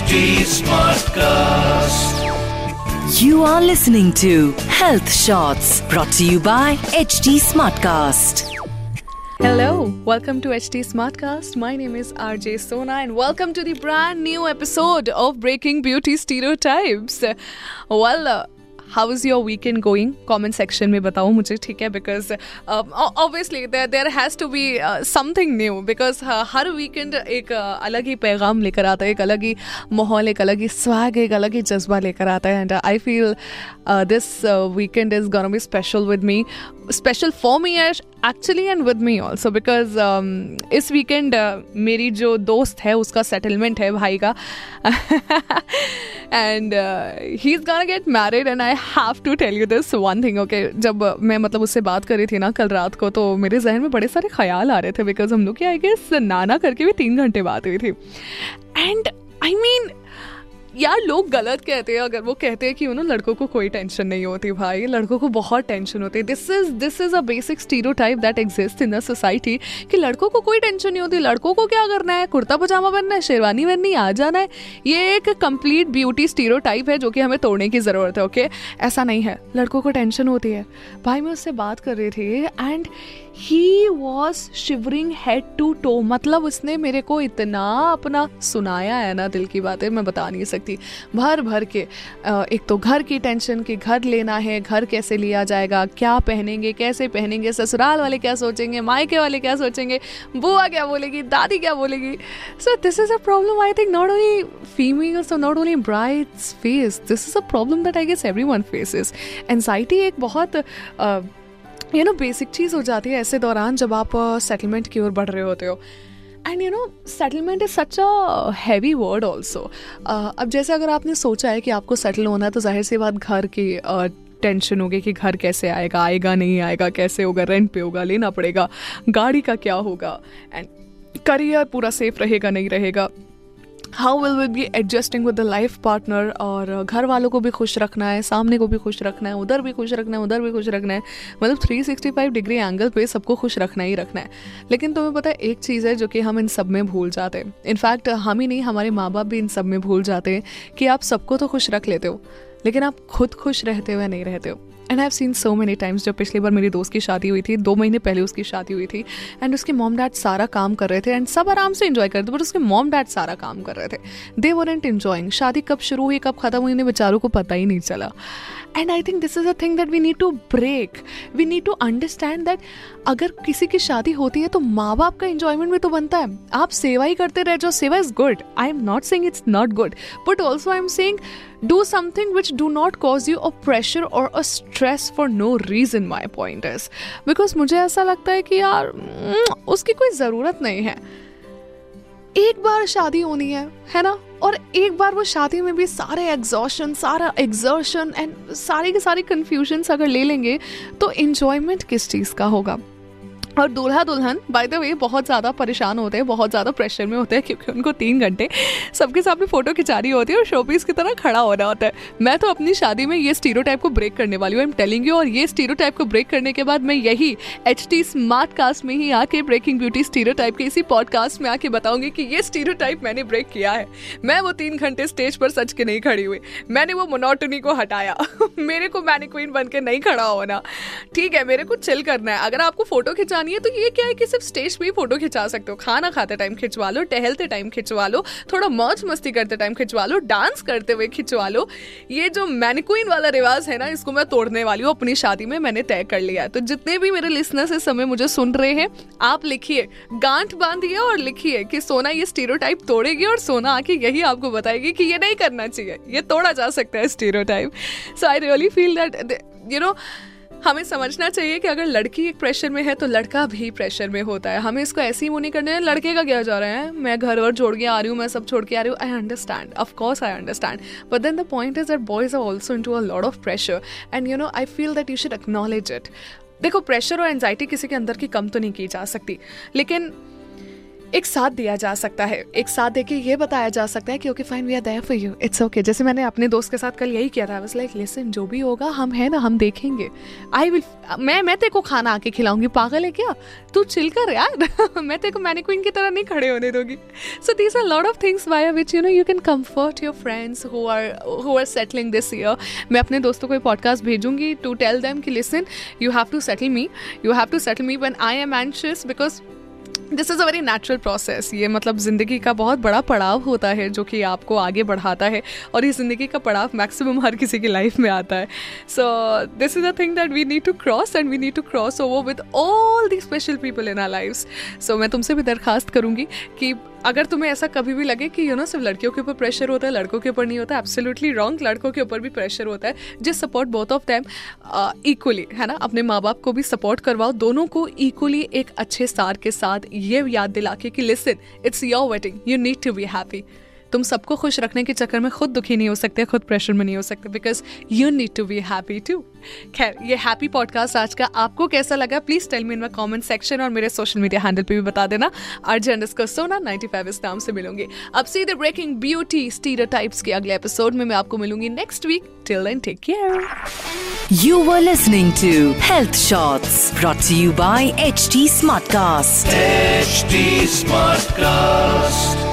HT Smartcast. You are listening to Health Shots brought to you by HD Smartcast. Hello, welcome to HD Smartcast. My name is RJ Sona, and welcome to the brand new episode of Breaking Beauty Stereotypes. Well, uh, how is your weekend going comment section में बताओ मुझे ठीक है? Because obviously there has to be something new because her weekend एक uh, अलग ही पैगाम लेकर आता है एक अलग ही माहौल एक अलग ही स्वाग एक अलग ही जज्बा लेकर आता है। And I feel this weekend is gonna be special with me special for me actually and with me also because इस वीकेंड uh, मेरी जो दोस्त है उसका सेटलमेंट है भाई का। And he is gonna get married and I have to tell you this one thing okay जब मैं मतलब उससे बात कर रही थी ना कल रात को तो मेरे जहन में बड़े सारे ख्याल आ रहे थे बिकॉज़ हम लोग की आई गेस नाना करके भी तीन घंटे बात हुई थी। एंड आई मीन यार, लोग गलत कहते हैं, अगर वो कहते हैं कि, यू नो, लड़कों को कोई टेंशन नहीं होती भाई। लड़कों को बहुत टेंशन होती है। This is this is a basic stereotype that exist in the society कि लड़कों को कोई टेंशन नहीं होती। लड़कों को क्या करना है? कुर्ता पजामा बनना है, शेरवानी बननी आ जाना है। ये एक कंप्लीट ब्यूटी स्टीरो टाइप है जो कि हमें तोड़ने की ज़रूरत है ओके ऐसा नहीं है। लड़कों को टेंशन होती है। भाई, मैं उससे बात कर रही थी and he was shivering head to toe मतलब उसने मेरे को इतना अपना सुनाया है ना दिल की बातें, मैं बता नहीं सकती। भर भर के एक तो घर की टेंशन कि घर लेना है, घर कैसे लिया जाएगा, क्या पहनेंगे, कैसे पहनेंगे, ससुराल वाले क्या सोचेंगे, मायके वाले क्या सोचेंगे, बुआ क्या बोलेगी, दादी क्या बोलेगी। So this is a problem I think not only females not only brides face this is a problem that I guess everyone faces anxiety एक बहुत यू नो बेसिक चीज़ हो जाती है ऐसे दौरान जब आप सेटलमेंट की ओर बढ़ रहे होते हो। And you know settlement is such a heavy word also अब जैसे अगर आपने सोचा है कि आपको सेटल होना है तो ज़ाहिर सी बात घर की टेंशन होगी कि घर कैसे आएगा आएगा नहीं आएगा, कैसे होगा रेंट पे होगा, लेना पड़ेगा, गाड़ी का क्या होगा? एंड करियर पूरा सेफ़ रहेगा, नहीं रहेगा? How will will be adjusting with the life partner और घर वालों को भी खुश रखना है, सामने को भी खुश रखना है, उधर भी खुश रखना है, उधर भी खुश रखना है। मतलब 365 डिग्री एंगल पे सबको खुश रखना ही रखना है। लेकिन तुम्हें पता है, एक चीज़ है जो कि हम इन सब में भूल जाते हैं। इनफैक्ट हम ही नहीं, हमारे माँ बाप भी इन सब में भूल जाते हैं कि आप सबको तो खुश रख लेते हो, लेकिन आप खुद खुश रहते हुए नहीं रहते हो। And I have seen so many times जब पिछली बार मेरी दोस्त की शादी हुई थी, दो महीने पहले उसकी शादी हुई थी एंड उसके मॉम डैड सारा काम कर रहे थे एंड सब आराम से इन्जॉय करते बट उसके मॉम डैड सारा काम कर रहे थे। दे वर एंट इन्जॉइंग शादी कब शुरू हुई, कब खत्म हुई, इन्हें बेचारों को पता ही नहीं चला। And I think this is a thing that we need to break we need to understand that अगर किसी की शादी होती है तो माँ बाप का इंजॉयमेंट भी तो बनता है। आप सेवा ही करते रह जाओ। Seva is good I am not saying it's not good but also I am saying do something which do not cause you a pressure और a stress for no reason my point is because मुझे ऐसा लगता है कि यार उसकी कोई ज़रूरत नहीं है। एक बार शादी होनी है है ना? और एक बार वो शादी में भी सारे एग्जॉशन सारा एग्जर्शन एंड सारी की सारी कन्फ्यूज़न अगर ले लेंगे तो इन्जॉयमेंट किस चीज़ का होगा? और दूल्हा दुल्हन बाय द वे बहुत ज़्यादा परेशान होते हैं, बहुत ज़्यादा प्रेशर में होते हैं, क्योंकि उनको तीन घंटे सबके सामने फ़ोटो खिंचा रही होती है और शोपीस की तरह खड़ा होना होता है। मैं तो अपनी शादी में ये स्टीरो को ब्रेक करने वाली हूँ एम टेलिंग यू और ये स्टीरो को ब्रेक करने के बाद मैं यही एच टी स्मार्ट कास्ट में ही आके ब्रेकिंग ब्यूटी स्टीरो के इसी पॉडकास्ट में आके बताऊँगी कि ये स्टीरो मैंने ब्रेक किया है। मैं वो तीन घंटे स्टेज पर सच के नहीं खड़ी हुई। मैंने वो मोनोटनी को हटाया। मेरे को मैंने क्वीन बन के नहीं खड़ा होना। ठीक है, मेरे को चिल करना है। अगर आपको फ़ोटो खिंचानी है तो ये क्या है कि सिर्फ़ स्टेज पे ही फ़ोटो खिंचा सकते हो। खाना खाते टाइम खिंचवा लो, टहलते टाइम खिंचवा लो, थोड़ा मौज मस्ती करते टाइम खिंचवा लो डांस करते हुए खिंचवा लो। ये जो मैनिक्वीन वाला रिवाज है ना, इसको मैं तोड़ने वाली हूँ, अपनी शादी में मैंने तय कर लिया है। तो जितने भी मेरे लिसनर्स इस समय मुझे सुन रहे हैं, आप लिखिए, गांठ बांधिए और लिखिए कि सोना ये स्टीरो तोड़ेगी और सोना आके यही आपको बताएगी कि ये नहीं करना चाहिए, ये तोड़ा जा सकता है stereo so I really feel that you know हमें समझना चाहिए कि अगर लड़की एक प्रेशर में है तो लड़का भी प्रेशर में होता है। हमें इसको ऐसे ही नहीं करने लड़के का क्या जा रहा है? मैं घर वर छोड़ के आ रही हूँ, मैं सब छोड़ के आ रही हूँ। I understand of course I understand but then the point is that boys are also into a lot of pressure and you know I feel that you should acknowledge it देखो प्रेशर और anxiety किसी के अंदर की कम तो नहीं की जा सकती। लेकिन एक साथ दिया जा सकता है। एक साथ देके ये बताया जा सकता है कि okay fine we are there for you it's okay जैसे मैंने अपने दोस्त के साथ कल यही किया था। बस लाइक लिसन जो भी होगा, हम है ना, हम देखेंगे। आई विल मैं मैं तेरे को खाना आके खिलाऊँगी। पागल है क्या? तू चिल कर यार। मैं तेरे को मैनिक्विन की तरह नहीं खड़े होने दूँगी। So these are lot of things why which you know you can comfort your friends who are who are settling this year मैं अपने दोस्तों को पॉडकास्ट भेजूँगी टू टेल दैम कि listen you have to settle me you have to settle me one I am anxious because this is a very natural process ये मतलब ज़िंदगी का बहुत बड़ा पड़ाव होता है जो कि आपको आगे बढ़ाता है और ये ज़िंदगी का पड़ाव मैक्सिमम हर किसी की लाइफ में आता है। So this is a thing that we need to cross and we need to cross over with all the special people in our life so मैं तुमसे भी दरखास्त करूँगी कि अगर तुम्हें ऐसा कभी भी लगे कि यू नो सिर्फ़ लड़कियों के ऊपर प्रेशर होता है, लड़कों के ऊपर नहीं होता एब्सोल्युटली रॉन्ग लड़कों के ऊपर भी प्रेशर होता है जिस support both of them equally है ना? अपने माँ बाप को भी सपोर्ट करवाओ, दोनों को इक्वली एक अच्छे सार के साथ ये याद दिला के कि listen it's your wedding you need to be happy तुम सबको खुश रखने के चक्कर में खुद दुखी नहीं हो सकते खुद प्रेशर में नहीं हो सकते because you need to be happy too खैर ये हैप्पी पॉडकास्ट आज का आपको कैसा लगा? Please tell me in my comment section और मेरे सोशल मीडिया हैंडल पे भी बता देना। अर्ज़ अंडर सोना नाइनटी फाइव इस नाम से मिलूँगी। अब सीधे ब्रेकिंग ब्यूटी स्टीरियो टाइप्स के अगले एपिसोड में मैं आपको मिलूँगी next week till then take care You were listening to Health Shots brought to you by HT Smartcast. HT Smartcast.